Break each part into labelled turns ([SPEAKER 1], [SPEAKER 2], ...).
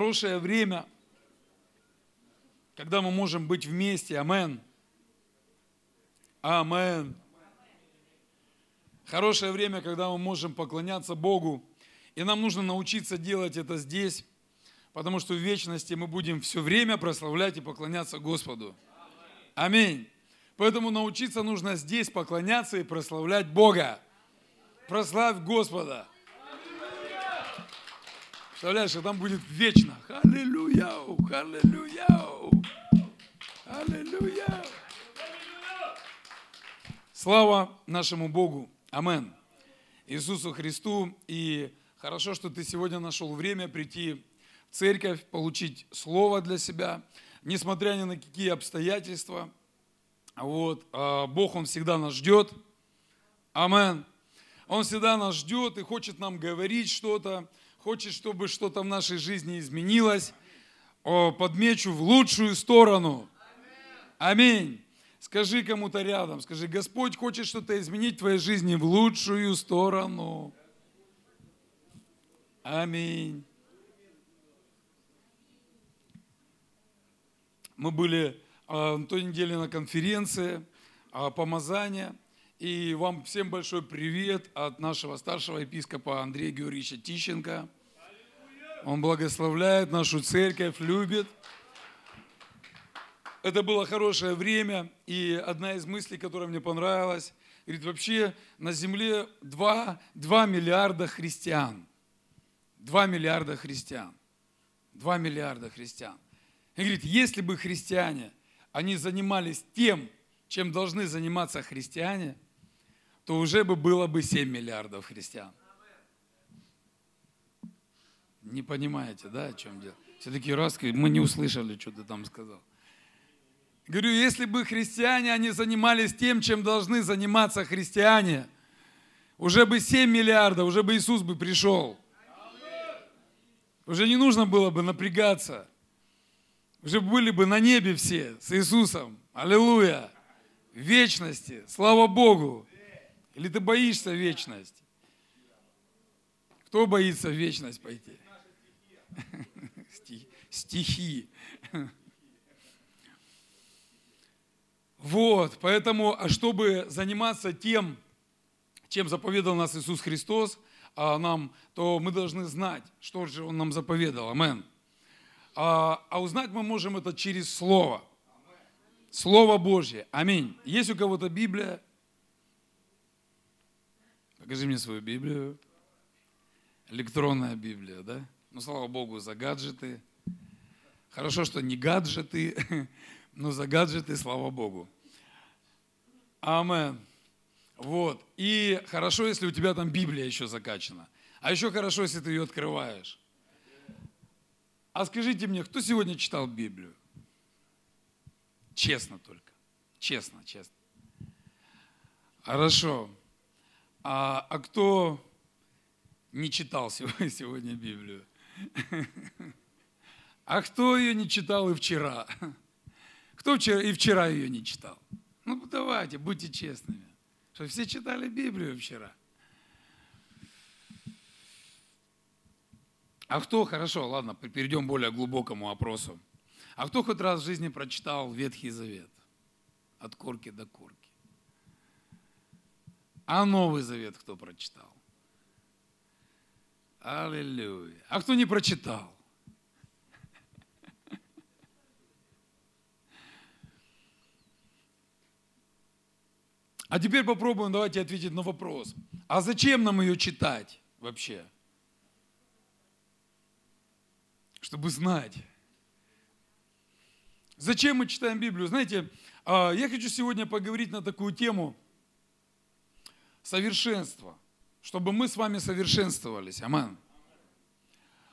[SPEAKER 1] хорошее время, когда мы можем быть вместе. Амен. Амен. Хорошее время, когда мы можем поклоняться Богу. И нам нужно научиться делать это здесь, потому что в вечности мы будем все время прославлять и поклоняться Господу. Аминь. Поэтому научиться нужно здесь поклоняться и прославлять Бога. Прославь Господа. Представляешь, а там будет вечно. Аллилуйя, аллилуйя, аллилуйя. Слава нашему Богу. Амен. Иисусу Христу. И хорошо, что ты сегодня нашел время прийти в церковь, получить слово для себя, несмотря ни на какие обстоятельства. Вот. А Бог, Он всегда нас ждет. Амен. Он всегда нас ждет и хочет нам говорить что-то, хочет, чтобы что-то в нашей жизни изменилось, подмечу в лучшую сторону. Аминь. Скажи кому-то рядом, скажи, Господь хочет что-то изменить в твоей жизни в лучшую сторону. Аминь. Мы были на той неделе на конференции а, помазания. И вам всем большой привет от нашего старшего епископа Андрея Георгиевича Тищенко. Он благословляет нашу церковь, любит. Это было хорошее время, и одна из мыслей, которая мне понравилась, говорит, вообще на земле 2, 2 миллиарда христиан. 2 миллиарда христиан. 2 миллиарда христиан. И говорит, если бы христиане, они занимались тем, чем должны заниматься христиане – то уже бы было бы 7 миллиардов христиан. Не понимаете, да, о чем дело? Все-таки раз мы не услышали, что ты там сказал. Говорю, если бы христиане, они занимались тем, чем должны заниматься христиане, уже бы 7 миллиардов, уже бы Иисус бы пришел. Уже не нужно было бы напрягаться. Уже были бы на небе все с Иисусом. Аллилуйя. В вечности. Слава Богу. Или ты боишься вечность? Кто боится в вечность пойти? Стихи. Вот, поэтому, а чтобы заниматься тем, чем заповедал нас Иисус Христос, а нам, то мы должны знать, что же Он нам заповедал. Амен. А, а узнать мы можем это через Слово. Слово Божье. Аминь. Есть у кого-то Библия? Покажи мне свою Библию. Электронная Библия, да? Ну, слава Богу, за гаджеты. Хорошо, что не гаджеты, но за гаджеты, слава Богу. Амен. Вот. И хорошо, если у тебя там Библия еще закачана. А еще хорошо, если ты ее открываешь. А скажите мне, кто сегодня читал Библию? Честно только. Честно, честно. Хорошо. А, а кто не читал сегодня Библию? А кто ее не читал и вчера? Кто вчера, и вчера ее не читал? Ну давайте, будьте честными. Что все читали Библию вчера. А кто, хорошо, ладно, перейдем к более глубокому вопросу. А кто хоть раз в жизни прочитал Ветхий Завет? От корки до корки. А Новый Завет кто прочитал? Аллилуйя. А кто не прочитал? А теперь попробуем, давайте ответить на вопрос. А зачем нам ее читать вообще? Чтобы знать. Зачем мы читаем Библию? Знаете, а, я хочу сегодня поговорить на такую тему – совершенство, чтобы мы с вами совершенствовались. Амин.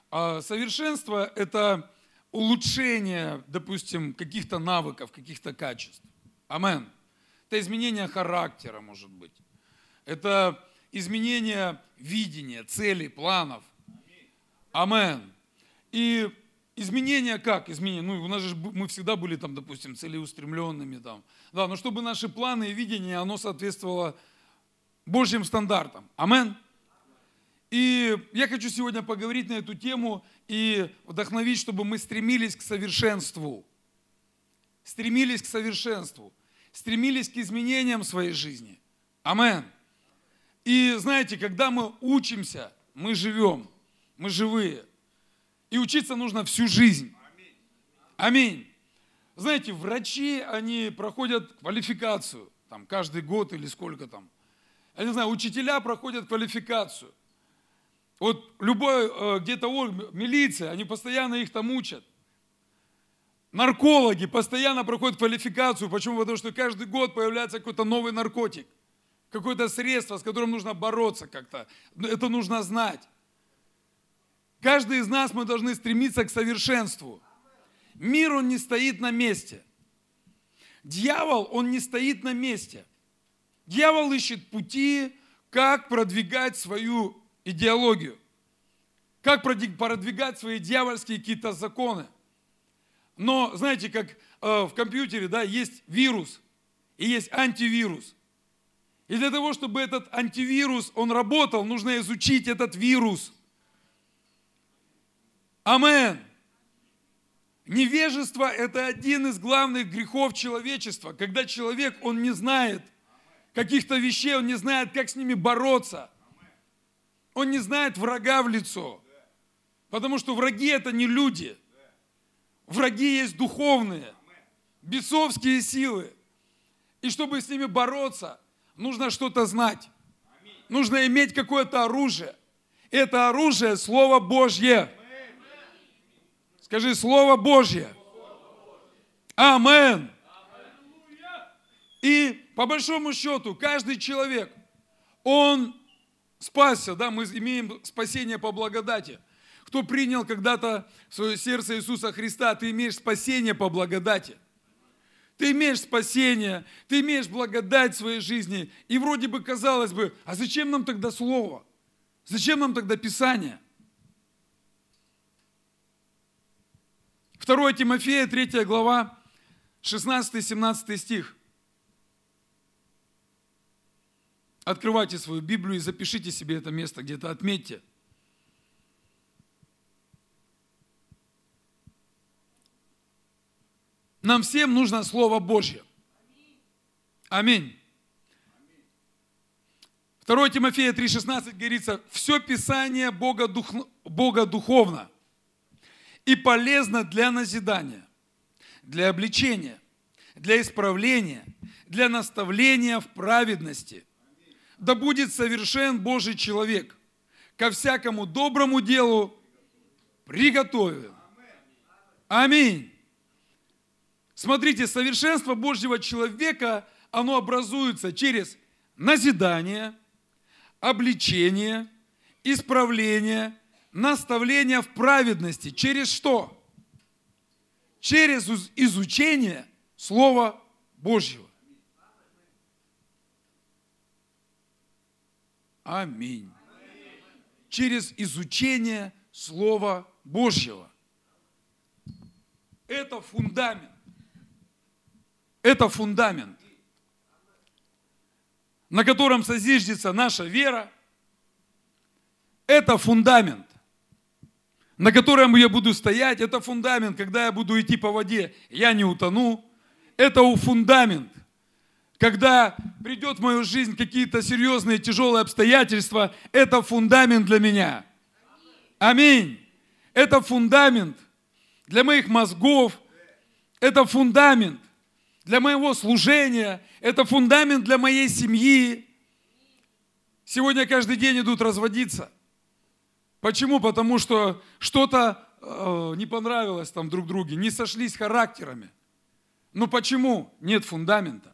[SPEAKER 1] А совершенство – это улучшение, допустим, каких-то навыков, каких-то качеств. Амен. Это изменение характера, может быть. Это изменение видения, целей, планов. Амен. И изменения как? Изменения, ну, у нас же мы всегда были там, допустим, целеустремленными там. Да, но чтобы наши планы и видения, оно соответствовало Божьим стандартам. Амен. И я хочу сегодня поговорить на эту тему и вдохновить, чтобы мы стремились к совершенству. Стремились к совершенству. Стремились к изменениям своей жизни. Амен. И знаете, когда мы учимся, мы живем, мы живые. И учиться нужно всю жизнь. Аминь. Знаете, врачи, они проходят квалификацию, там, каждый год или сколько там. Я не знаю, учителя проходят квалификацию. Вот любой, э, где-то милиция, они постоянно их там учат. Наркологи постоянно проходят квалификацию. Почему? Потому что каждый год появляется какой-то новый наркотик. Какое-то средство, с которым нужно бороться как-то. Это нужно знать. Каждый из нас мы должны стремиться к совершенству. Мир, он не стоит на месте. Дьявол, он не стоит на месте. Дьявол ищет пути, как продвигать свою идеологию, как продвигать свои дьявольские какие-то законы. Но знаете, как э, в компьютере да, есть вирус и есть антивирус. И для того, чтобы этот антивирус, он работал, нужно изучить этот вирус. Амен. Невежество – это один из главных грехов человечества, когда человек, он не знает каких-то вещей, он не знает, как с ними бороться – он не знает врага в лицо. Потому что враги это не люди. Враги есть духовные, бесовские силы. И чтобы с ними бороться, нужно что-то знать. Нужно иметь какое-то оружие. Это оружие Слово Божье. Скажи Слово Божье. Амен. И по большому счету, каждый человек, он спасся, да, мы имеем спасение по благодати. Кто принял когда-то свое сердце Иисуса Христа, ты имеешь спасение по благодати. Ты имеешь спасение, ты имеешь благодать в своей жизни. И вроде бы казалось бы, а зачем нам тогда Слово? Зачем нам тогда Писание? 2 Тимофея, 3 глава, 16-17 стих. Открывайте свою Библию и запишите себе это место, где-то отметьте. Нам всем нужно Слово Божье. Аминь. 2 Тимофея 3,16 говорится, все Писание Бога, дух, Бога духовно и полезно для назидания, для обличения, для исправления, для наставления в праведности, да будет совершен Божий человек, ко всякому доброму делу приготовлен. Аминь. Смотрите, совершенство Божьего человека, оно образуется через назидание, обличение, исправление, наставление в праведности. Через что? Через изучение Слова Божьего. Аминь. Через изучение Слова Божьего. Это фундамент. Это фундамент, на котором созиждется наша вера. Это фундамент, на котором я буду стоять. Это фундамент, когда я буду идти по воде, я не утону. Это фундамент, когда придет в мою жизнь какие-то серьезные, тяжелые обстоятельства, это фундамент для меня. Аминь. Это фундамент для моих мозгов, это фундамент для моего служения, это фундамент для моей семьи. Сегодня каждый день идут разводиться. Почему? Потому что что-то э, не понравилось там друг друге, не сошлись характерами. Ну почему? Нет фундамента.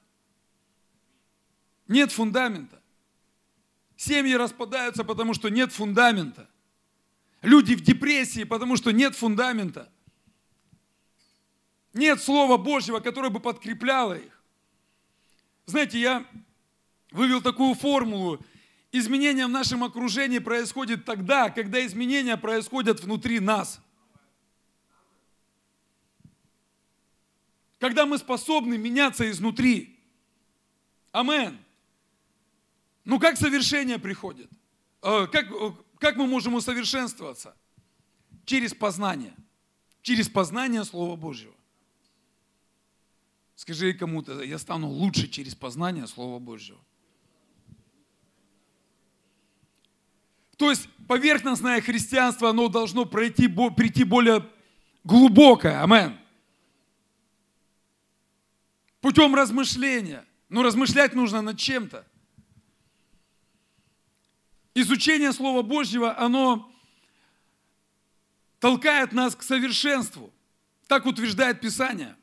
[SPEAKER 1] Нет фундамента. Семьи распадаются, потому что нет фундамента. Люди в депрессии, потому что нет фундамента. Нет Слова Божьего, которое бы подкрепляло их. Знаете, я вывел такую формулу. Изменения в нашем окружении происходят тогда, когда изменения происходят внутри нас. Когда мы способны меняться изнутри. Амен. Ну как совершение приходит? Э, как, э, Как мы можем усовершенствоваться? Через познание. Через познание Слова Божьего. Скажи кому-то, я стану лучше через познание Слова Божьего. То есть поверхностное христианство, оно должно пройти, прийти более глубокое. Амен. Путем размышления. Но размышлять нужно над чем-то. Изучение Слова Божьего, оно толкает нас к совершенству. Так утверждает Писание.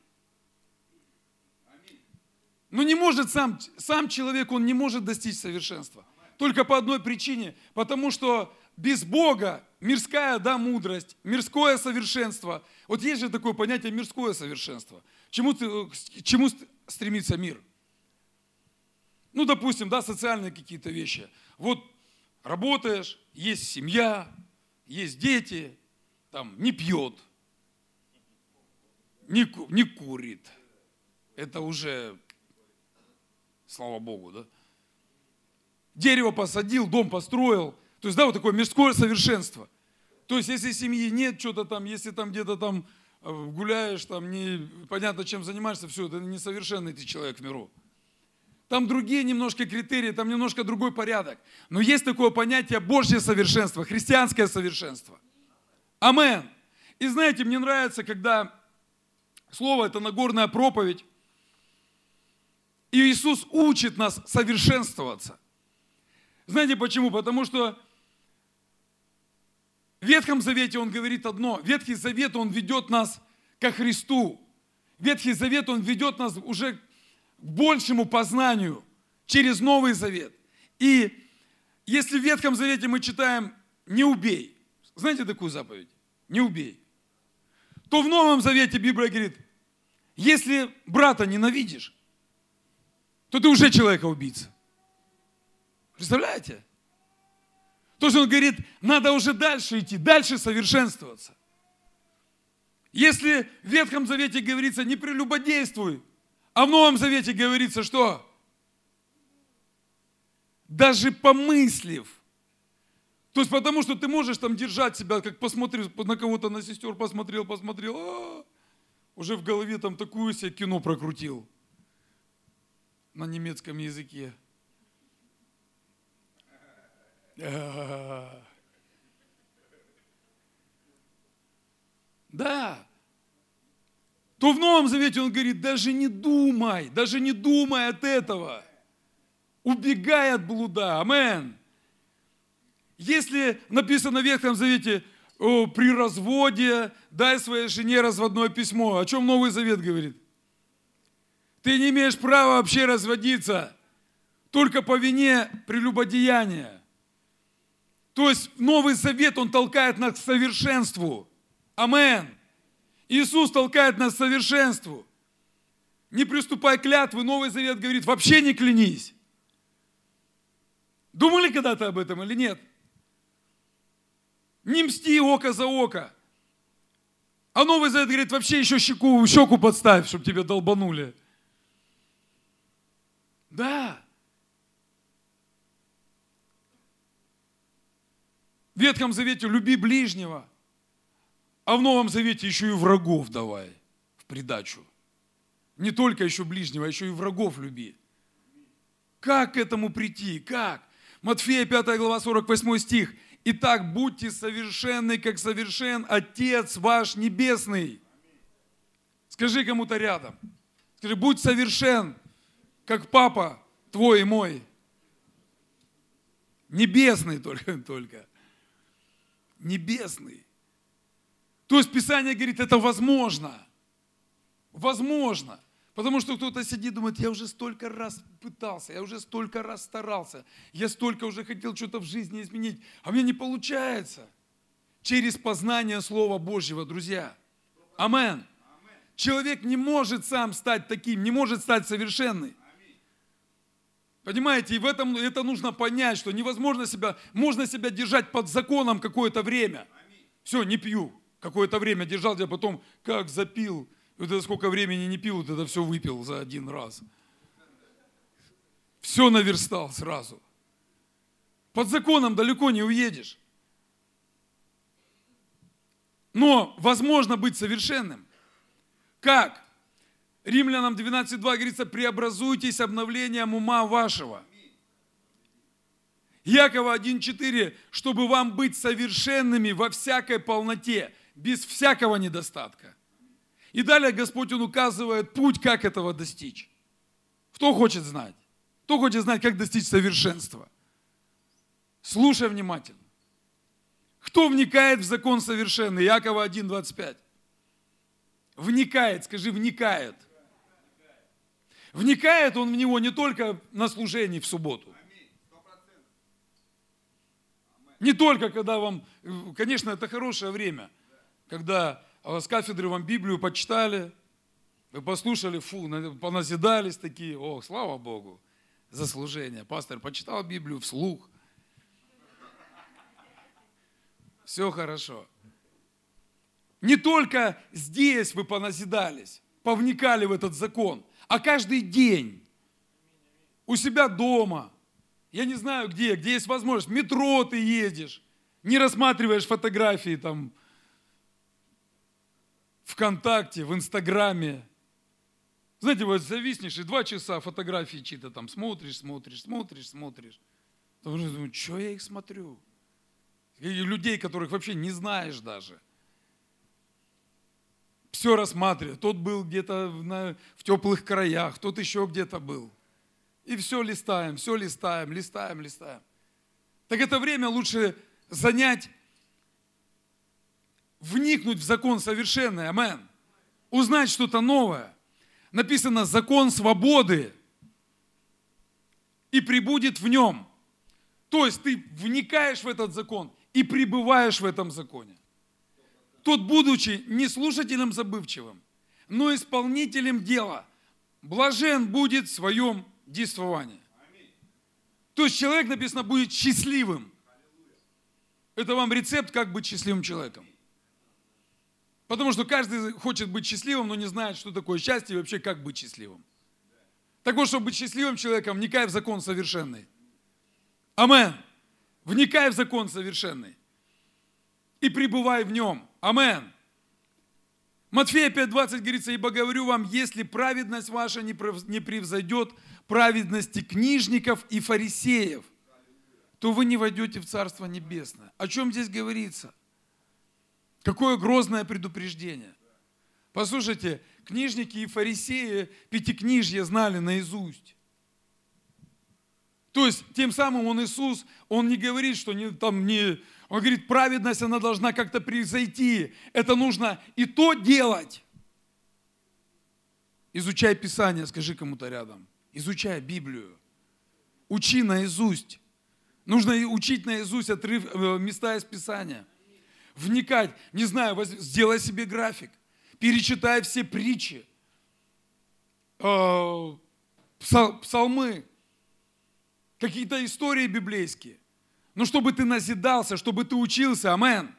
[SPEAKER 1] Но не может сам, сам человек, он не может достичь совершенства. Только по одной причине. Потому что без Бога мирская, да, мудрость, мирское совершенство. Вот есть же такое понятие мирское совершенство. Чему, чему стремится мир? Ну, допустим, да, социальные какие-то вещи. Вот работаешь, есть семья, есть дети, там не пьет, не, не курит. Это уже, слава Богу, да? Дерево посадил, дом построил. То есть, да, вот такое мирское совершенство. То есть, если семьи нет, что-то там, если там где-то там э, гуляешь, там не понятно чем занимаешься, все, это несовершенный ты человек в миру. Там другие немножко критерии, там немножко другой порядок. Но есть такое понятие Божье совершенство, христианское совершенство. Амен. И знаете, мне нравится, когда слово это Нагорная проповедь, и Иисус учит нас совершенствоваться. Знаете почему? Потому что в Ветхом Завете Он говорит одно. Ветхий Завет Он ведет нас ко Христу. Ветхий Завет Он ведет нас уже большему познанию через Новый Завет. И если в Ветхом Завете мы читаем «не убей», знаете такую заповедь? Не убей. То в Новом Завете Библия говорит, если брата ненавидишь, то ты уже человека-убийца. Представляете? То есть он говорит, надо уже дальше идти, дальше совершенствоваться. Если в Ветхом Завете говорится, не прелюбодействуй, а в Новом Завете говорится, что? Даже помыслив. То есть потому что ты можешь там держать себя, как посмотрел на кого-то, на сестер посмотрел, посмотрел, а, уже в голове там такую себе кино прокрутил на немецком языке. Да. То в Новом Завете он говорит, даже не думай, даже не думай от этого. Убегай от блуда. Амен. Если написано в Ветхом Завете, при разводе дай своей жене разводное письмо. О чем Новый Завет говорит? Ты не имеешь права вообще разводиться, только по вине прелюбодеяния. То есть Новый Завет, он толкает нас к совершенству. Амен. Иисус толкает нас к совершенству. Не приступай к клятвы, Новый Завет говорит, вообще не клянись. Думали когда-то об этом или нет? Не мсти око за око. А Новый Завет говорит, вообще еще щеку, щеку подставь, чтобы тебя долбанули. Да. В Ветхом Завете люби ближнего, а в Новом Завете еще и врагов давай в придачу. Не только еще ближнего, а еще и врагов люби. Как к этому прийти? Как? Матфея 5 глава 48 стих. Итак, будьте совершенны, как совершен Отец ваш Небесный. Скажи кому-то рядом. Скажи, будь совершен, как папа твой и мой. Небесный только. только небесный. То есть Писание говорит, это возможно. Возможно. Потому что кто-то сидит и думает, я уже столько раз пытался, я уже столько раз старался, я столько уже хотел что-то в жизни изменить, а мне не получается. Через познание Слова Божьего, друзья. Амен. Человек не может сам стать таким, не может стать совершенным. Понимаете, и в этом это нужно понять, что невозможно себя, можно себя держать под законом какое-то время. Все, не пью. Какое-то время держал, я потом как запил. Вот это сколько времени не пил, вот это все выпил за один раз. Все наверстал сразу. Под законом далеко не уедешь. Но возможно быть совершенным. Как? Римлянам 12.2 говорится, преобразуйтесь обновлением ума вашего. Якова 1.4, чтобы вам быть совершенными во всякой полноте, без всякого недостатка. И далее Господь, Он указывает путь, как этого достичь. Кто хочет знать? Кто хочет знать, как достичь совершенства? Слушай внимательно. Кто вникает в закон совершенный? Якова 1.25. Вникает, скажи, вникает. Вникает он в него не только на служении в субботу. Не только, когда вам, конечно, это хорошее время, когда с кафедры вам Библию почитали, вы послушали, фу, поназидались такие, о, слава Богу, за служение. Пастор почитал Библию вслух. Все хорошо. Не только здесь вы поназидались, повникали в этот закон, а каждый день у себя дома, я не знаю где, где есть возможность, в метро ты едешь, не рассматриваешь фотографии там ВКонтакте, в Инстаграме. Знаете, вот зависнешь и два часа фотографии чьи-то там смотришь, смотришь, смотришь, смотришь. Потом думаешь, что я их смотрю? И людей, которых вообще не знаешь даже – все рассматривает. Тот был где-то на, в теплых краях, тот еще где-то был. И все листаем, все листаем, листаем, листаем. Так это время лучше занять, вникнуть в закон совершенный, амен. Узнать что-то новое. Написано закон свободы и прибудет в нем. То есть ты вникаешь в этот закон и пребываешь в этом законе тот, будучи не слушателем забывчивым, но исполнителем дела, блажен будет в своем действовании. То есть человек, написано, будет счастливым. Это вам рецепт, как быть счастливым человеком. Потому что каждый хочет быть счастливым, но не знает, что такое счастье и вообще как быть счастливым. Так вот, чтобы быть счастливым человеком, вникай в закон совершенный. Амен. Вникай в закон совершенный. И пребывай в нем. Амен. Матфея 5.20 говорится, ибо говорю вам, если праведность ваша не превзойдет праведности книжников и фарисеев, то вы не войдете в Царство Небесное. О чем здесь говорится? Какое грозное предупреждение. Послушайте, книжники и фарисеи пятикнижье знали наизусть. То есть, тем самым он Иисус, он не говорит, что не, там не он говорит, праведность, она должна как-то произойти. Это нужно и то делать. Изучай Писание, скажи кому-то рядом. Изучай Библию. Учи наизусть. Нужно учить наизусть отрыв, э, места из Писания. Вникать. Не знаю, сделай себе график. Перечитай все притчи. Э, псалмы. Какие-то истории библейские. Но чтобы ты назидался, чтобы ты учился, амен.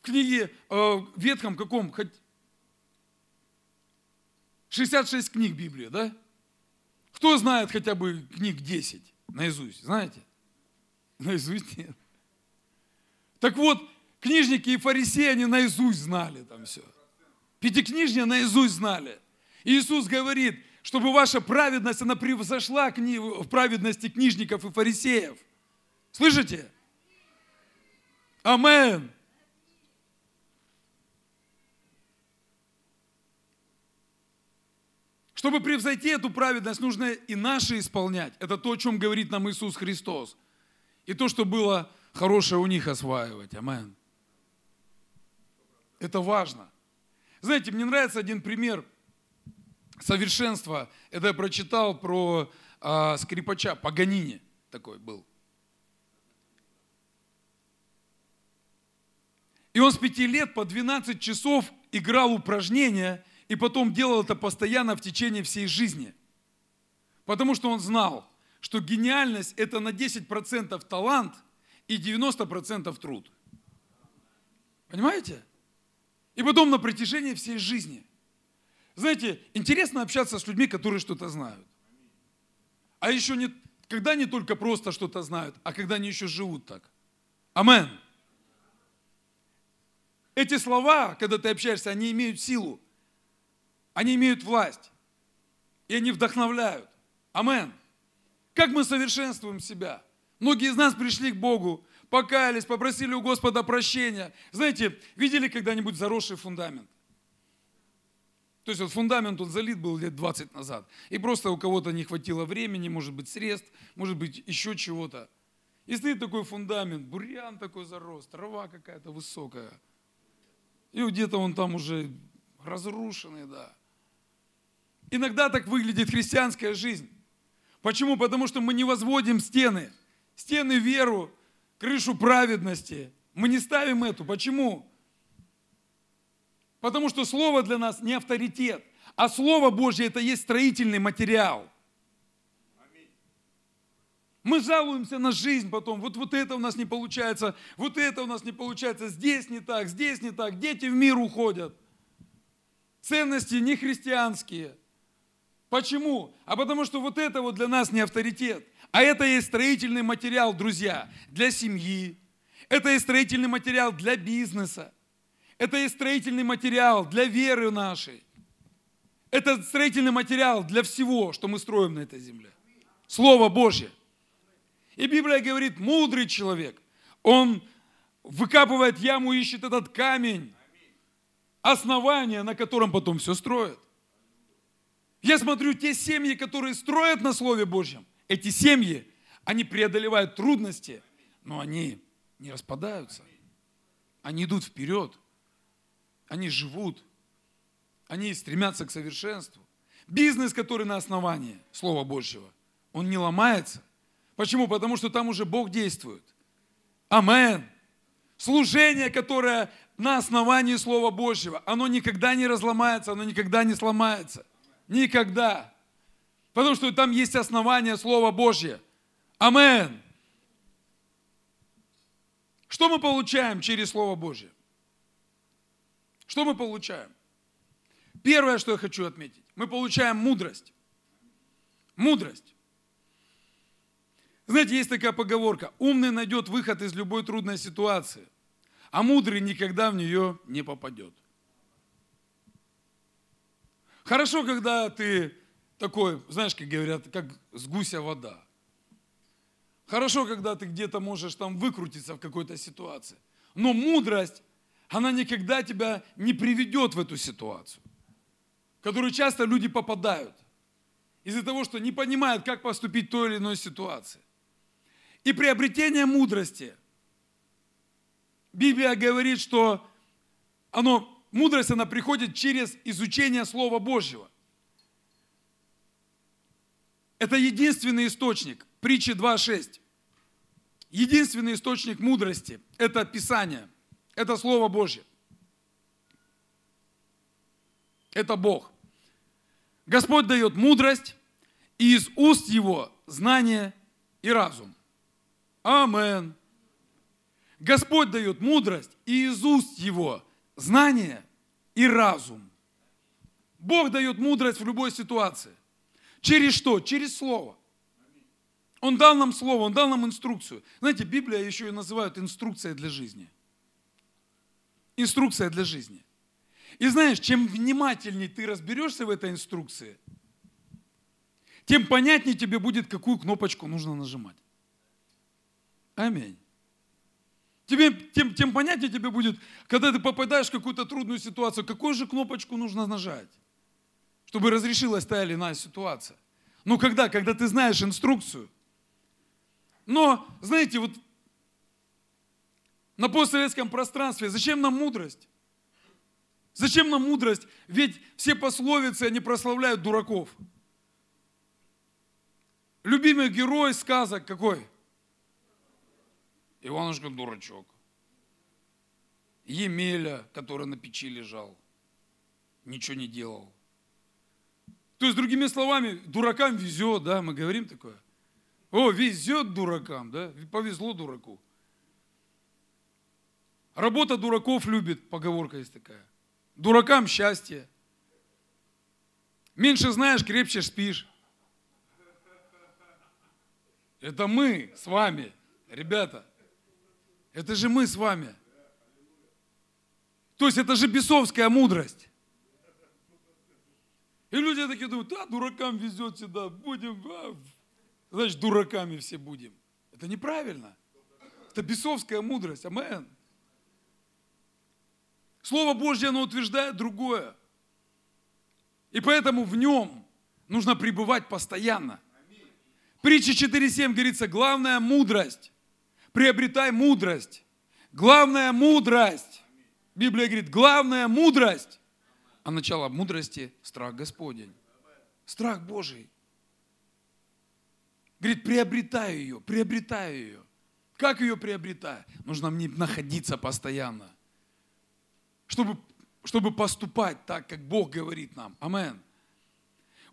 [SPEAKER 1] В книге э, Ветхом каком? 66 книг Библии, да? Кто знает хотя бы книг 10 наизусть, знаете? Наизусть нет. Так вот, книжники и фарисеи, они наизусть знали там все. Пятикнижние наизусть знали. И Иисус говорит, чтобы ваша праведность, она превзошла в праведности книжников и фарисеев. Слышите? Амен. Чтобы превзойти эту праведность, нужно и наши исполнять. Это то, о чем говорит нам Иисус Христос. И то, что было хорошее у них осваивать. Амен. Это важно. Знаете, мне нравится один пример – совершенство, это я прочитал про а, скрипача, Паганини такой был. И он с пяти лет по 12 часов играл упражнения и потом делал это постоянно в течение всей жизни. Потому что он знал, что гениальность это на 10% талант и 90% труд. Понимаете? И потом на протяжении всей жизни – знаете, интересно общаться с людьми, которые что-то знают. А еще не, когда не только просто что-то знают, а когда они еще живут так. Амен. Эти слова, когда ты общаешься, они имеют силу. Они имеют власть. И они вдохновляют. Амен. Как мы совершенствуем себя? Многие из нас пришли к Богу, покаялись, попросили у Господа прощения. Знаете, видели когда-нибудь заросший фундамент? То есть вот фундамент он залит был лет 20 назад. И просто у кого-то не хватило времени, может быть, средств, может быть, еще чего-то. И стоит такой фундамент, бурьян такой зарос, трава какая-то высокая. И где-то он там уже разрушенный, да. Иногда так выглядит христианская жизнь. Почему? Потому что мы не возводим стены. Стены веру, крышу праведности. Мы не ставим эту. Почему? Потому что Слово для нас не авторитет, а Слово Божье это есть строительный материал. Мы жалуемся на жизнь потом, вот, вот это у нас не получается, вот это у нас не получается, здесь не так, здесь не так, дети в мир уходят. Ценности не христианские. Почему? А потому что вот это вот для нас не авторитет. А это есть строительный материал, друзья, для семьи. Это есть строительный материал для бизнеса. Это и строительный материал для веры нашей. Это строительный материал для всего, что мы строим на этой земле. Слово Божье. И Библия говорит, мудрый человек, он выкапывает яму, ищет этот камень, основание, на котором потом все строит. Я смотрю, те семьи, которые строят на Слове Божьем, эти семьи, они преодолевают трудности, но они не распадаются. Они идут вперед они живут, они стремятся к совершенству. Бизнес, который на основании Слова Божьего, он не ломается. Почему? Потому что там уже Бог действует. Амен. Служение, которое на основании Слова Божьего, оно никогда не разломается, оно никогда не сломается. Никогда. Потому что там есть основание Слова Божье. Амен. Что мы получаем через Слово Божье? Что мы получаем? Первое, что я хочу отметить, мы получаем мудрость. Мудрость. Знаете, есть такая поговорка, умный найдет выход из любой трудной ситуации, а мудрый никогда в нее не попадет. Хорошо, когда ты такой, знаешь, как говорят, как с гуся вода. Хорошо, когда ты где-то можешь там выкрутиться в какой-то ситуации. Но мудрость она никогда тебя не приведет в эту ситуацию, в которую часто люди попадают из-за того, что не понимают, как поступить в той или иной ситуации. И приобретение мудрости. Библия говорит, что оно, мудрость, она приходит через изучение Слова Божьего. Это единственный источник, притчи 2.6. Единственный источник мудрости – это Писание. Это Слово Божье. Это Бог. Господь дает мудрость, и из уст Его знание и разум. Амен. Господь дает мудрость, и из уст Его знание и разум. Бог дает мудрость в любой ситуации. Через что? Через Слово. Он дал нам Слово, Он дал нам инструкцию. Знаете, Библия еще и называют инструкцией для жизни – инструкция для жизни. И знаешь, чем внимательнее ты разберешься в этой инструкции, тем понятнее тебе будет, какую кнопочку нужно нажимать. Аминь. Тебе, тем, тем понятнее тебе будет, когда ты попадаешь в какую-то трудную ситуацию, какую же кнопочку нужно нажать, чтобы разрешилась та или иная ситуация. Ну, когда? Когда ты знаешь инструкцию. Но, знаете, вот на постсоветском пространстве. Зачем нам мудрость? Зачем нам мудрость? Ведь все пословицы, они прославляют дураков. Любимый герой сказок какой? Иванушка дурачок. Емеля, который на печи лежал, ничего не делал. То есть, другими словами, дуракам везет, да, мы говорим такое. О, везет дуракам, да, повезло дураку. Работа дураков любит, поговорка есть такая. Дуракам счастье. Меньше знаешь, крепче спишь. Это мы с вами, ребята. Это же мы с вами. То есть это же бесовская мудрость. И люди такие думают, да, дуракам везет сюда, будем, а, значит, дураками все будем. Это неправильно. Это бесовская мудрость. Амен. Слово Божье, оно утверждает другое. И поэтому в нем нужно пребывать постоянно. Притча 4.7 говорится, главная мудрость. Приобретай мудрость. Главная мудрость. Библия говорит, главная мудрость. А начало мудрости – страх Господень. Страх Божий. Говорит, приобретаю ее, приобретаю ее. Как ее приобретаю? Нужно мне находиться постоянно, чтобы, чтобы поступать так, как Бог говорит нам. Амен.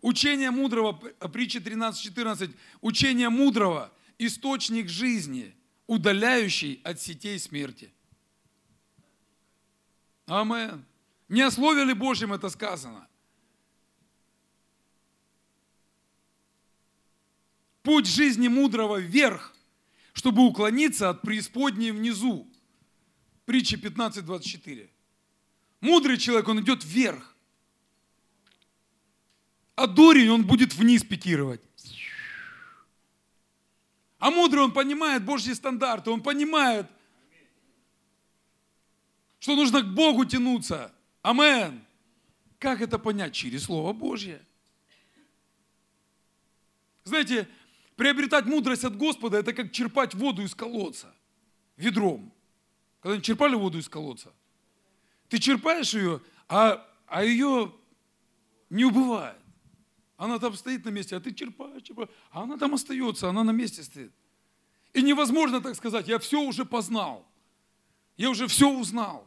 [SPEAKER 1] Учение мудрого, притча 13.14, учение мудрого – источник жизни, удаляющий от сетей смерти. Амен. Не о Слове ли Божьем это сказано? Путь жизни мудрого вверх, чтобы уклониться от преисподней внизу. Притча 15.24. Мудрый человек, он идет вверх. А дурень, он будет вниз пикировать. А мудрый, он понимает Божьи стандарты, он понимает, что нужно к Богу тянуться. Амен. Как это понять? Через Слово Божье. Знаете, Приобретать мудрость от Господа – это как черпать воду из колодца ведром. Когда черпали воду из колодца, ты черпаешь ее, а, а ее не убывает. Она там стоит на месте, а ты черпаешь, черпаешь, а она там остается, она на месте стоит. И невозможно так сказать, я все уже познал, я уже все узнал,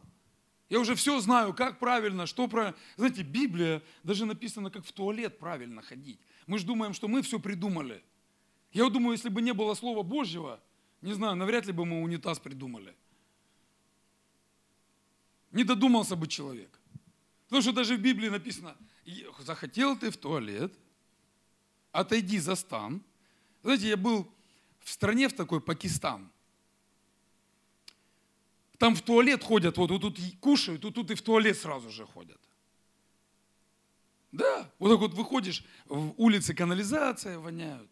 [SPEAKER 1] я уже все знаю, как правильно, что правильно. Знаете, Библия даже написана, как в туалет правильно ходить. Мы же думаем, что мы все придумали – я думаю, если бы не было Слова Божьего, не знаю, навряд ли бы мы унитаз придумали. Не додумался бы человек. Потому что даже в Библии написано, захотел ты в туалет, отойди за стан. Знаете, я был в стране в такой, Пакистан. Там в туалет ходят, вот, вот тут кушают, тут, тут и в туалет сразу же ходят. Да, вот так вот выходишь, в улице канализация воняют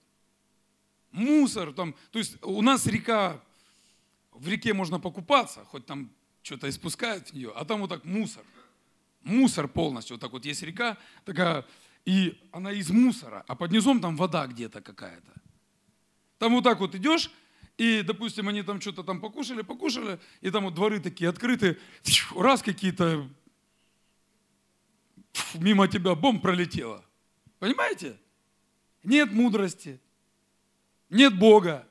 [SPEAKER 1] мусор, там, то есть у нас река, в реке можно покупаться, хоть там что-то испускают в нее, а там вот так мусор, мусор полностью, вот так вот есть река такая, и она из мусора, а под низом там вода где-то какая-то. Там вот так вот идешь, и, допустим, они там что-то там покушали, покушали, и там вот дворы такие открыты, раз какие-то, мимо тебя бомб пролетела. Понимаете? Нет мудрости, нет Бога.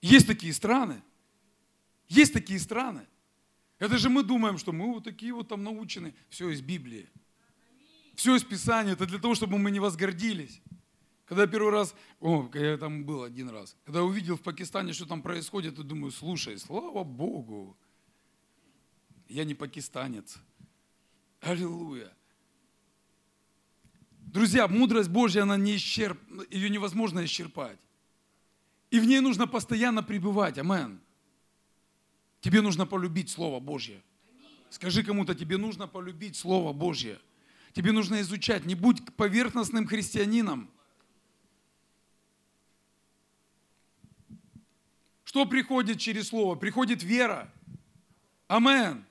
[SPEAKER 1] Есть такие страны. Есть такие страны. Это же мы думаем, что мы вот такие вот там научены. Все из Библии. Все из Писания. Это для того, чтобы мы не возгордились. Когда первый раз, о, я там был один раз, когда увидел в Пакистане, что там происходит, я думаю, слушай, слава Богу, я не пакистанец. Аллилуйя. Друзья, мудрость Божья, она не исчерп... ее невозможно исчерпать. И в ней нужно постоянно пребывать. Амен. Тебе нужно полюбить Слово Божье. Скажи кому-то, тебе нужно полюбить Слово Божье. Тебе нужно изучать. Не будь поверхностным христианином. Что приходит через Слово? Приходит вера. Амен.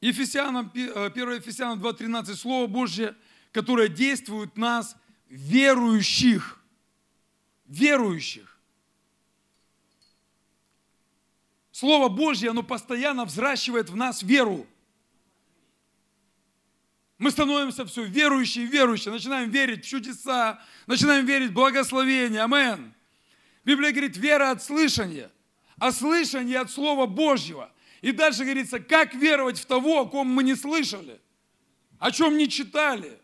[SPEAKER 1] Ефесянам, 1 Ефесянам 2.13. Слово Божье – которое действует в нас, верующих. Верующих. Слово Божье, оно постоянно взращивает в нас веру. Мы становимся все верующие, верующие, начинаем верить в чудеса, начинаем верить в благословение. Амен. Библия говорит, вера от слышания, а слышание от Слова Божьего. И дальше говорится, как веровать в того, о ком мы не слышали, о чем не читали.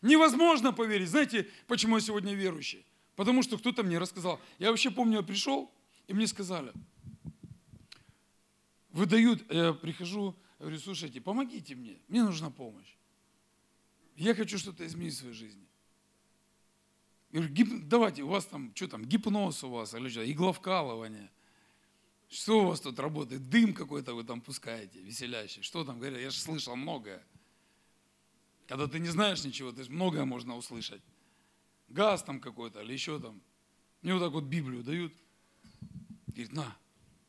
[SPEAKER 1] Невозможно поверить. Знаете, почему я сегодня верующий? Потому что кто-то мне рассказал. Я вообще помню, я пришел, и мне сказали, выдают, я прихожу, говорю, слушайте, помогите мне, мне нужна помощь. Я хочу что-то изменить в своей жизни. Я говорю, гип, давайте, у вас там, что там, гипноз у вас, или что, игловкалывание. Что у вас тут работает? Дым какой-то вы там пускаете, веселящий. Что там говорят? Я же слышал многое. Когда ты не знаешь ничего, ты многое можно услышать. Газ там какой-то или еще там. Мне вот так вот Библию дают. Говорит, на,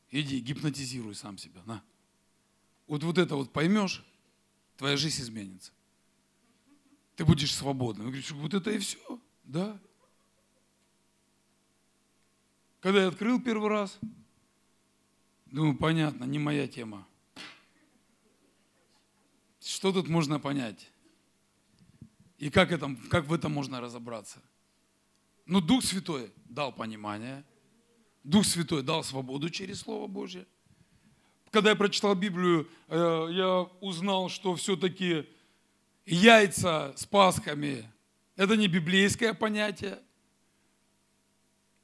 [SPEAKER 1] иди, гипнотизируй сам себя, на. Вот, вот это вот поймешь, твоя жизнь изменится. Ты будешь свободным. Я говорю, вот это и все, да. Когда я открыл первый раз, думаю, понятно, не моя тема. Что тут можно понять? И как, это, как в этом можно разобраться? Ну, Дух Святой дал понимание, Дух Святой дал свободу через Слово Божье. Когда я прочитал Библию, э, я узнал, что все-таки яйца с пасхами – это не библейское понятие.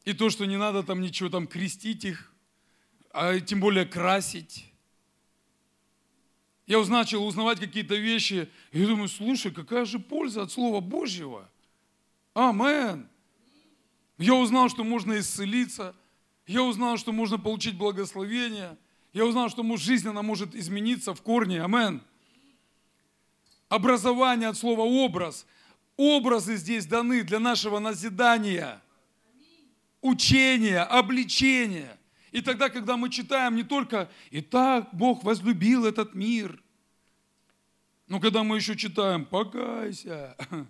[SPEAKER 1] И то, что не надо там ничего там крестить их, а тем более красить. Я начал узнавать какие-то вещи, и я думаю, слушай, какая же польза от Слова Божьего? Амен. Я узнал, что можно исцелиться, я узнал, что можно получить благословение, я узнал, что жизнь, она может измениться в корне. Амен. Образование от слова образ. Образы здесь даны для нашего назидания, учения, обличения – и тогда, когда мы читаем не только «И так Бог возлюбил этот мир», но когда мы еще читаем «Покайся»,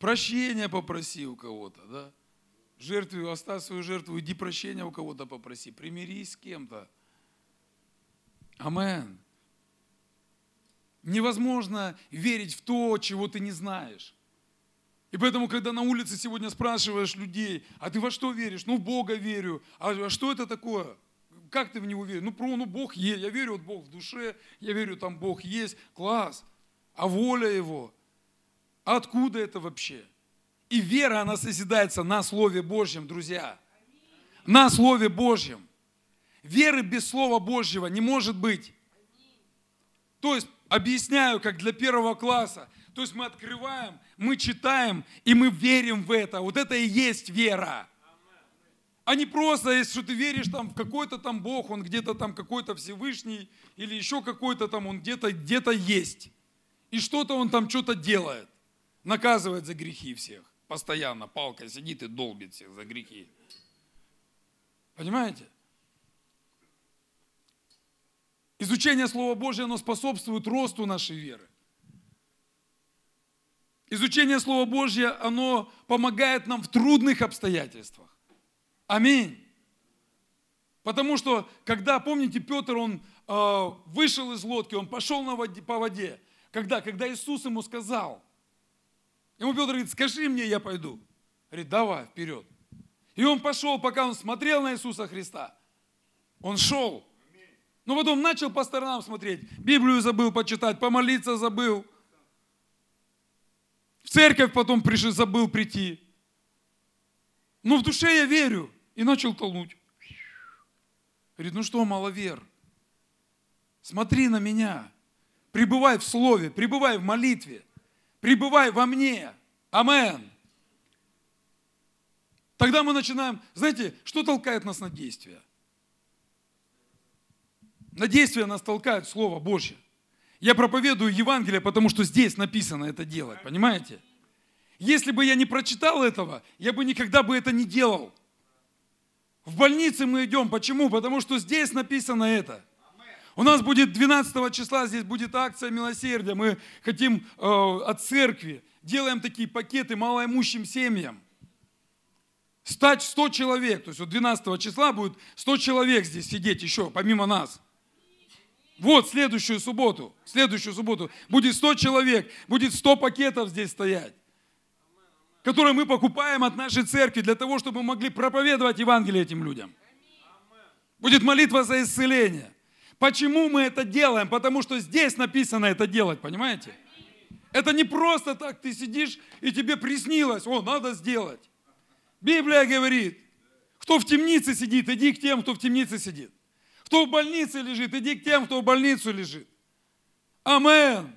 [SPEAKER 1] прощения попроси у кого-то, да? Жертву, оставь свою жертву, иди прощения у кого-то попроси, примирись с кем-то. Амен. Невозможно верить в то, чего ты не знаешь. И поэтому, когда на улице сегодня спрашиваешь людей, а ты во что веришь? Ну, в Бога верю. А, а что это такое? Как ты в Него веришь? Ну, про, ну, Бог есть. Я верю, вот Бог в душе. Я верю, там Бог есть. Класс. А воля Его? Откуда это вообще? И вера, она созидается на Слове Божьем, друзья. На Слове Божьем. Веры без Слова Божьего не может быть. То есть, объясняю, как для первого класса. То есть мы открываем, мы читаем, и мы верим в это. Вот это и есть вера. А не просто, если что ты веришь там в какой-то там Бог, он где-то там какой-то Всевышний, или еще какой-то там, он где-то где есть. И что-то он там что-то делает. Наказывает за грехи всех. Постоянно палкой сидит и долбит всех за грехи. Понимаете? Изучение Слова Божьего, оно способствует росту нашей веры. Изучение Слова Божьего, оно помогает нам в трудных обстоятельствах. Аминь. Потому что, когда, помните, Петр, он э, вышел из лодки, он пошел на воде, по воде. Когда? Когда Иисус ему сказал. Ему Петр говорит, скажи мне, я пойду. Говорит, давай, вперед. И он пошел, пока он смотрел на Иисуса Христа. Он шел. Но потом начал по сторонам смотреть. Библию забыл почитать, помолиться забыл – в церковь потом пришел, забыл прийти. Но в душе я верю. И начал толнуть. Говорит, ну что, маловер, смотри на меня. Пребывай в слове, пребывай в молитве, пребывай во мне. Амен. Тогда мы начинаем, знаете, что толкает нас на действие? На действие нас толкает Слово Божье. Я проповедую Евангелие, потому что здесь написано это делать, понимаете? Если бы я не прочитал этого, я бы никогда бы это не делал. В больнице мы идем. Почему? Потому что здесь написано это. У нас будет 12 числа, здесь будет акция милосердия. Мы хотим э, от церкви, делаем такие пакеты малоимущим семьям. Стать 100 человек. То есть вот 12 числа будет 100 человек здесь сидеть еще, помимо нас. Вот следующую субботу, следующую субботу будет 100 человек, будет 100 пакетов здесь стоять, которые мы покупаем от нашей церкви для того, чтобы мы могли проповедовать Евангелие этим людям. Будет молитва за исцеление. Почему мы это делаем? Потому что здесь написано это делать, понимаете? Это не просто так ты сидишь и тебе приснилось, о, надо сделать. Библия говорит, кто в темнице сидит, иди к тем, кто в темнице сидит. Кто в больнице лежит, иди к тем, кто в больницу лежит. Амен.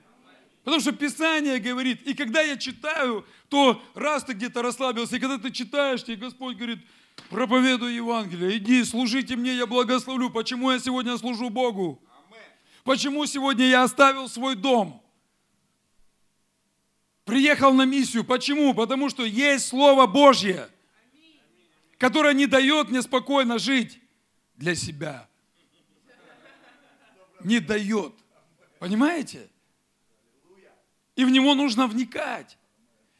[SPEAKER 1] Потому что Писание говорит, и когда я читаю, то раз ты где-то расслабился, и когда ты читаешь, тебе Господь говорит, проповедуй Евангелие, иди, служите мне, я благословлю. Почему я сегодня служу Богу? Почему сегодня я оставил свой дом? Приехал на миссию. Почему? Потому что есть Слово Божье, которое не дает мне спокойно жить для себя. Не дает. Понимаете? И в него нужно вникать.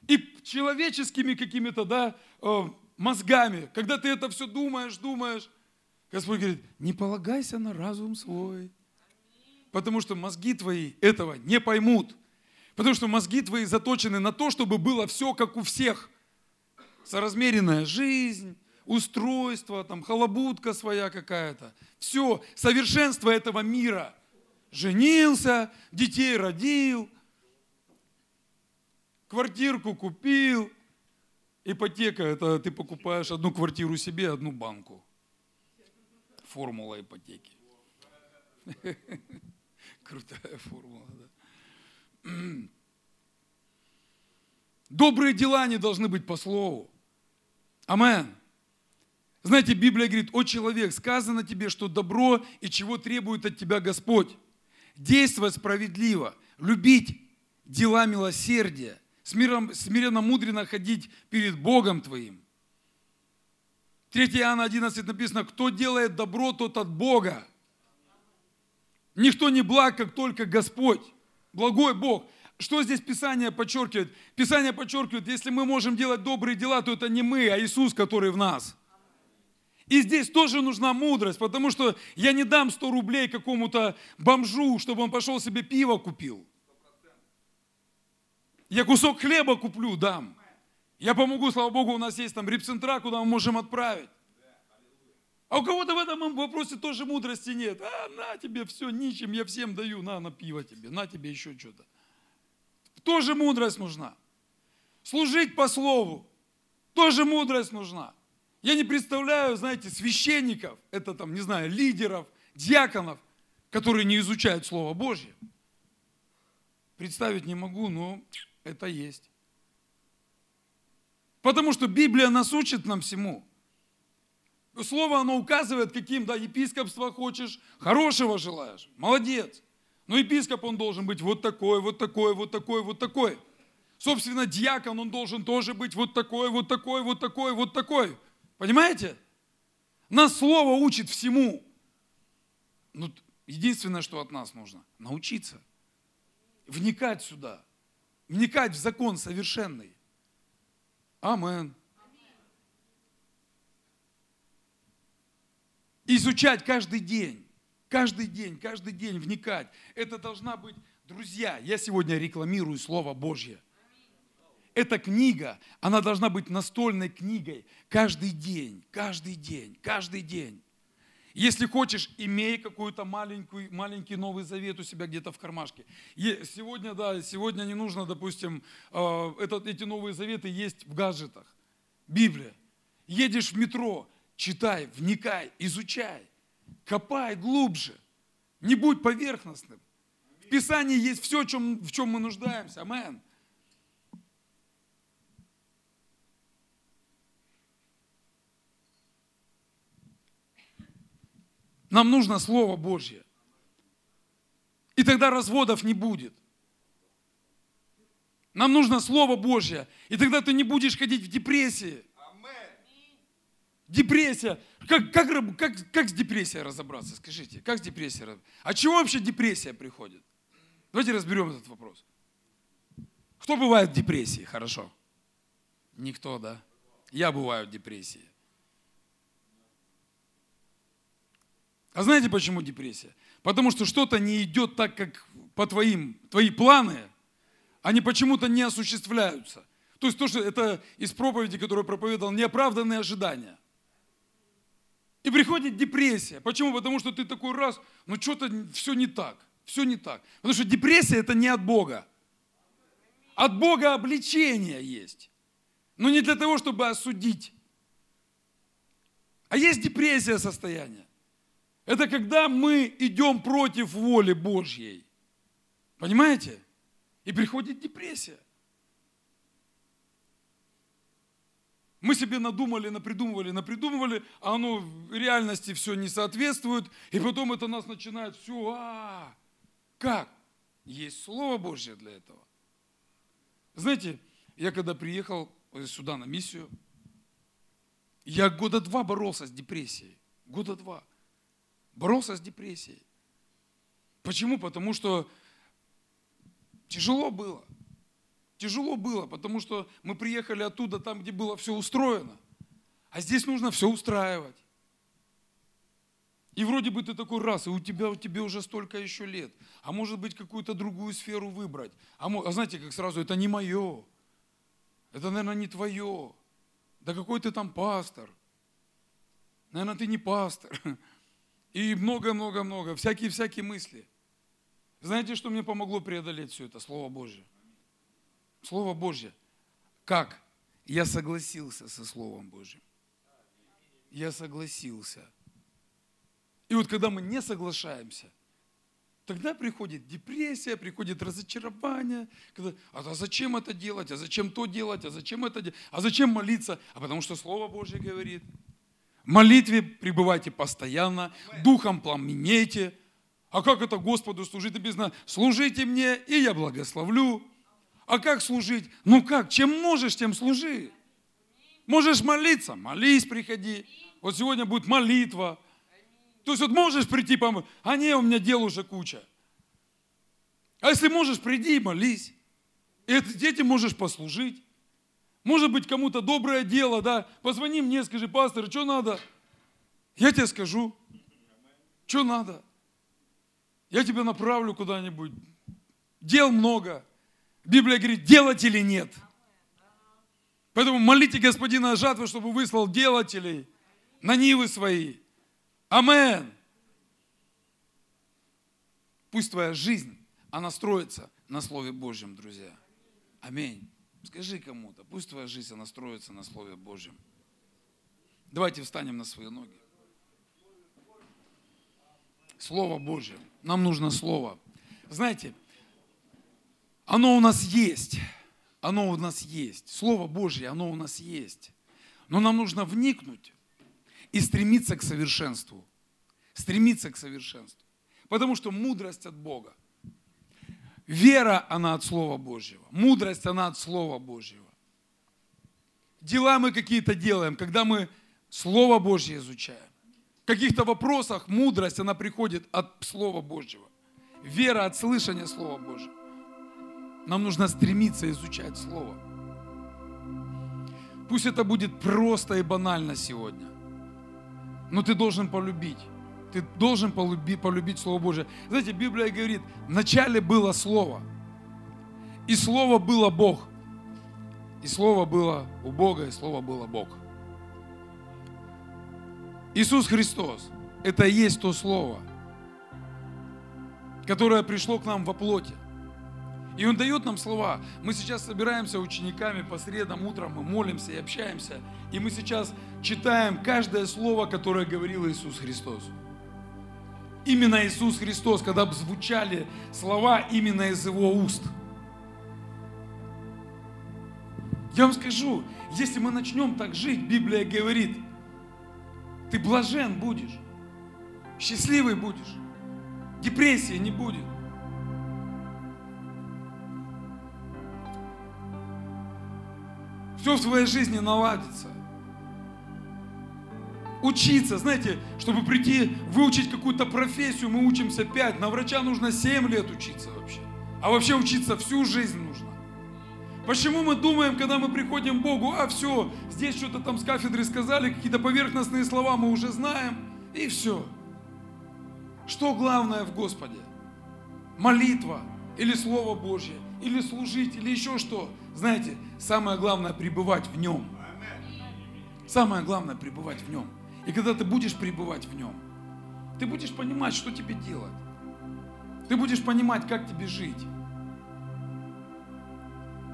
[SPEAKER 1] И человеческими какими-то, да, э, мозгами, когда ты это все думаешь, думаешь, Господь говорит, не полагайся на разум свой. Потому что мозги твои этого не поймут. Потому что мозги твои заточены на то, чтобы было все как у всех. Соразмеренная жизнь, устройство, там, халабутка своя какая-то. Все, совершенство этого мира. Женился, детей родил, квартирку купил. Ипотека – это ты покупаешь одну квартиру себе, одну банку. Формула ипотеки. Крутая формула, да. Добрые дела не должны быть по слову. Амен. Знаете, Библия говорит, о человек, сказано тебе, что добро и чего требует от тебя Господь. Действовать справедливо, любить дела милосердия, смиренно, смиренно мудренно ходить перед Богом твоим. 3 Иоанна 11 написано, кто делает добро, тот от Бога. Никто не благ, как только Господь. Благой Бог. Что здесь Писание подчеркивает? Писание подчеркивает, если мы можем делать добрые дела, то это не мы, а Иисус, который в нас. И здесь тоже нужна мудрость, потому что я не дам 100 рублей какому-то бомжу, чтобы он пошел себе пиво купил. Я кусок хлеба куплю, дам. Я помогу, слава Богу, у нас есть там репцентра, куда мы можем отправить. А у кого-то в этом вопросе тоже мудрости нет. А, на тебе все, ничем, я всем даю, на, на пиво тебе, на тебе еще что-то. Тоже мудрость нужна. Служить по слову, тоже мудрость нужна. Я не представляю, знаете, священников, это там, не знаю, лидеров, диаконов, которые не изучают Слово Божье. Представить не могу, но это есть. Потому что Библия нас учит нам всему. Слово, оно указывает, каким, да, епископство хочешь, хорошего желаешь, молодец. Но епископ, он должен быть вот такой, вот такой, вот такой, вот такой. Собственно, диакон, он должен тоже быть вот такой, вот такой, вот такой, вот такой. Понимаете? Нас Слово учит всему. Ну, единственное, что от нас нужно, научиться. Вникать сюда. Вникать в закон совершенный. Амен. Изучать каждый день. Каждый день, каждый день вникать. Это должна быть, друзья, я сегодня рекламирую Слово Божье – эта книга, она должна быть настольной книгой каждый день, каждый день, каждый день. Если хочешь, имей какой-то маленький, маленький Новый Завет у себя где-то в кармашке. Сегодня, да, сегодня не нужно, допустим, э, этот, эти Новые Заветы есть в гаджетах. Библия. Едешь в метро, читай, вникай, изучай, копай глубже. Не будь поверхностным. В Писании есть все, в чем мы нуждаемся. Аминь. Нам нужно Слово Божье. И тогда разводов не будет. Нам нужно Слово Божье. И тогда ты не будешь ходить в депрессии. Депрессия. Как, как, как, как с депрессией разобраться? Скажите, как с депрессией? А чего вообще депрессия приходит? Давайте разберем этот вопрос. Кто бывает в депрессии? Хорошо. Никто, да? Я бываю в депрессии. А знаете, почему депрессия? Потому что что-то не идет так, как по твоим, твои планы, они почему-то не осуществляются. То есть то, что это из проповеди, которую проповедовал, неоправданные ожидания. И приходит депрессия. Почему? Потому что ты такой раз, ну что-то все не так, все не так. Потому что депрессия это не от Бога. От Бога обличение есть. Но не для того, чтобы осудить. А есть депрессия состояния. Это когда мы идем против воли Божьей. Понимаете? И приходит депрессия. Мы себе надумали, напридумывали, напридумывали, а оно в реальности все не соответствует, и потом это нас начинает все, а, как? Есть Слово Божье для этого. Знаете, я когда приехал сюда на миссию, я года два боролся с депрессией. Года два. Боролся с депрессией. Почему? Потому что тяжело было. Тяжело было, потому что мы приехали оттуда, там, где было все устроено. А здесь нужно все устраивать. И вроде бы ты такой раз, и у тебя, у тебя уже столько еще лет. А может быть какую-то другую сферу выбрать. А, а знаете, как сразу, это не мое. Это, наверное, не твое. Да какой ты там пастор. Наверное, ты не пастор. И много-много-много, всякие-всякие мысли. Знаете, что мне помогло преодолеть все это? Слово Божье. Слово Божье. Как? Я согласился со Словом Божьим. Я согласился. И вот когда мы не соглашаемся, тогда приходит депрессия, приходит разочарование. Когда, а зачем это делать? А зачем то делать? А зачем это делать? А зачем молиться? А потому что Слово Божье говорит. Молитве пребывайте постоянно, духом пламенейте. А как это Господу служить? Написано, служите мне, и я благословлю. А как служить? Ну как? Чем можешь, тем служи. Можешь молиться? Молись, приходи. Вот сегодня будет молитва. То есть вот можешь прийти помочь, а не, у меня дел уже куча. А если можешь, приди и молись. И этим можешь послужить. Может быть, кому-то доброе дело, да. Позвони мне, скажи, пастор, что надо? Я тебе скажу. Что надо? Я тебя направлю куда-нибудь. Дел много. Библия говорит, делать или нет. Поэтому молите Господина жатвы, чтобы выслал делателей на нивы свои. Амен. Пусть твоя жизнь, она строится на Слове Божьем, друзья. Аминь. Скажи кому-то, пусть твоя жизнь, она строится на Слове Божьем. Давайте встанем на свои ноги. Слово Божье. Нам нужно Слово. Знаете, оно у нас есть. Оно у нас есть. Слово Божье, оно у нас есть. Но нам нужно вникнуть и стремиться к совершенству. Стремиться к совершенству. Потому что мудрость от Бога. Вера, она от Слова Божьего. Мудрость, она от Слова Божьего. Дела мы какие-то делаем, когда мы Слово Божье изучаем. В каких-то вопросах мудрость, она приходит от Слова Божьего. Вера от слышания Слова Божьего. Нам нужно стремиться изучать Слово. Пусть это будет просто и банально сегодня. Но ты должен полюбить. Ты должен полюбить, полюбить Слово Божие. Знаете, Библия говорит, вначале было Слово. И Слово было Бог. И Слово было у Бога, и Слово было Бог. Иисус Христос – это и есть то Слово, которое пришло к нам во плоти. И Он дает нам слова. Мы сейчас собираемся учениками по средам утром, мы молимся и общаемся. И мы сейчас читаем каждое слово, которое говорил Иисус Христос. Именно Иисус Христос, когда бы звучали слова именно из Его уст. Я вам скажу, если мы начнем так жить, Библия говорит, ты блажен будешь, счастливый будешь, депрессии не будет. все в твоей жизни наладится. Учиться, знаете, чтобы прийти, выучить какую-то профессию, мы учимся 5, на врача нужно 7 лет учиться вообще. А вообще учиться всю жизнь нужно. Почему мы думаем, когда мы приходим к Богу, а все, здесь что-то там с кафедры сказали, какие-то поверхностные слова мы уже знаем, и все. Что главное в Господе? Молитва или Слово Божье, или служить, или еще что. Знаете, самое главное пребывать в нем. Самое главное пребывать в нем. И когда ты будешь пребывать в нем, ты будешь понимать, что тебе делать. Ты будешь понимать, как тебе жить.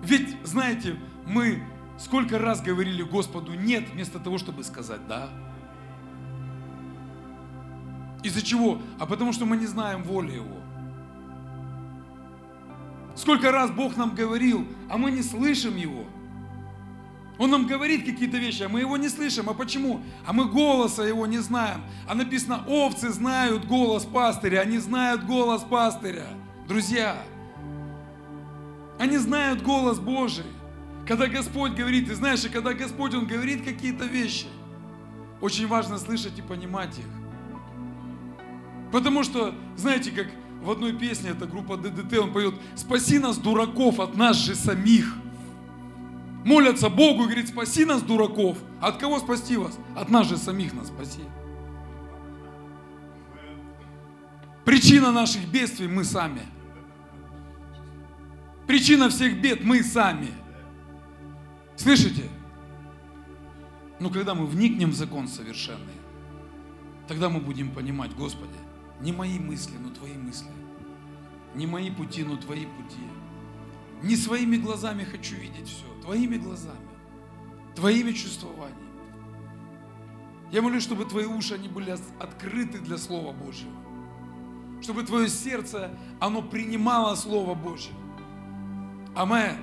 [SPEAKER 1] Ведь, знаете, мы сколько раз говорили Господу «нет», вместо того, чтобы сказать «да». Из-за чего? А потому что мы не знаем воли Его. Сколько раз Бог нам говорил, а мы не слышим Его. Он нам говорит какие-то вещи, а мы его не слышим. А почему? А мы голоса его не знаем. А написано, овцы знают голос пастыря, они знают голос пастыря. Друзья, они знают голос Божий. Когда Господь говорит, ты знаешь, и когда Господь, Он говорит какие-то вещи, очень важно слышать и понимать их. Потому что, знаете, как в одной песне, эта группа ДДТ, он поет, спаси нас, дураков, от нас же самих. Молятся Богу и говорит, спаси нас, дураков. От кого спасти вас? От нас же самих нас спаси. Причина наших бедствий мы сами. Причина всех бед мы сами. Слышите? Но когда мы вникнем в закон совершенный, тогда мы будем понимать, Господи, не мои мысли, но Твои мысли. Не мои пути, но Твои пути. Не своими глазами хочу видеть все, Твоими глазами, Твоими чувствованиями. Я молюсь, чтобы Твои уши, они были открыты для Слова Божьего. Чтобы Твое сердце, оно принимало Слово Божье. Аминь.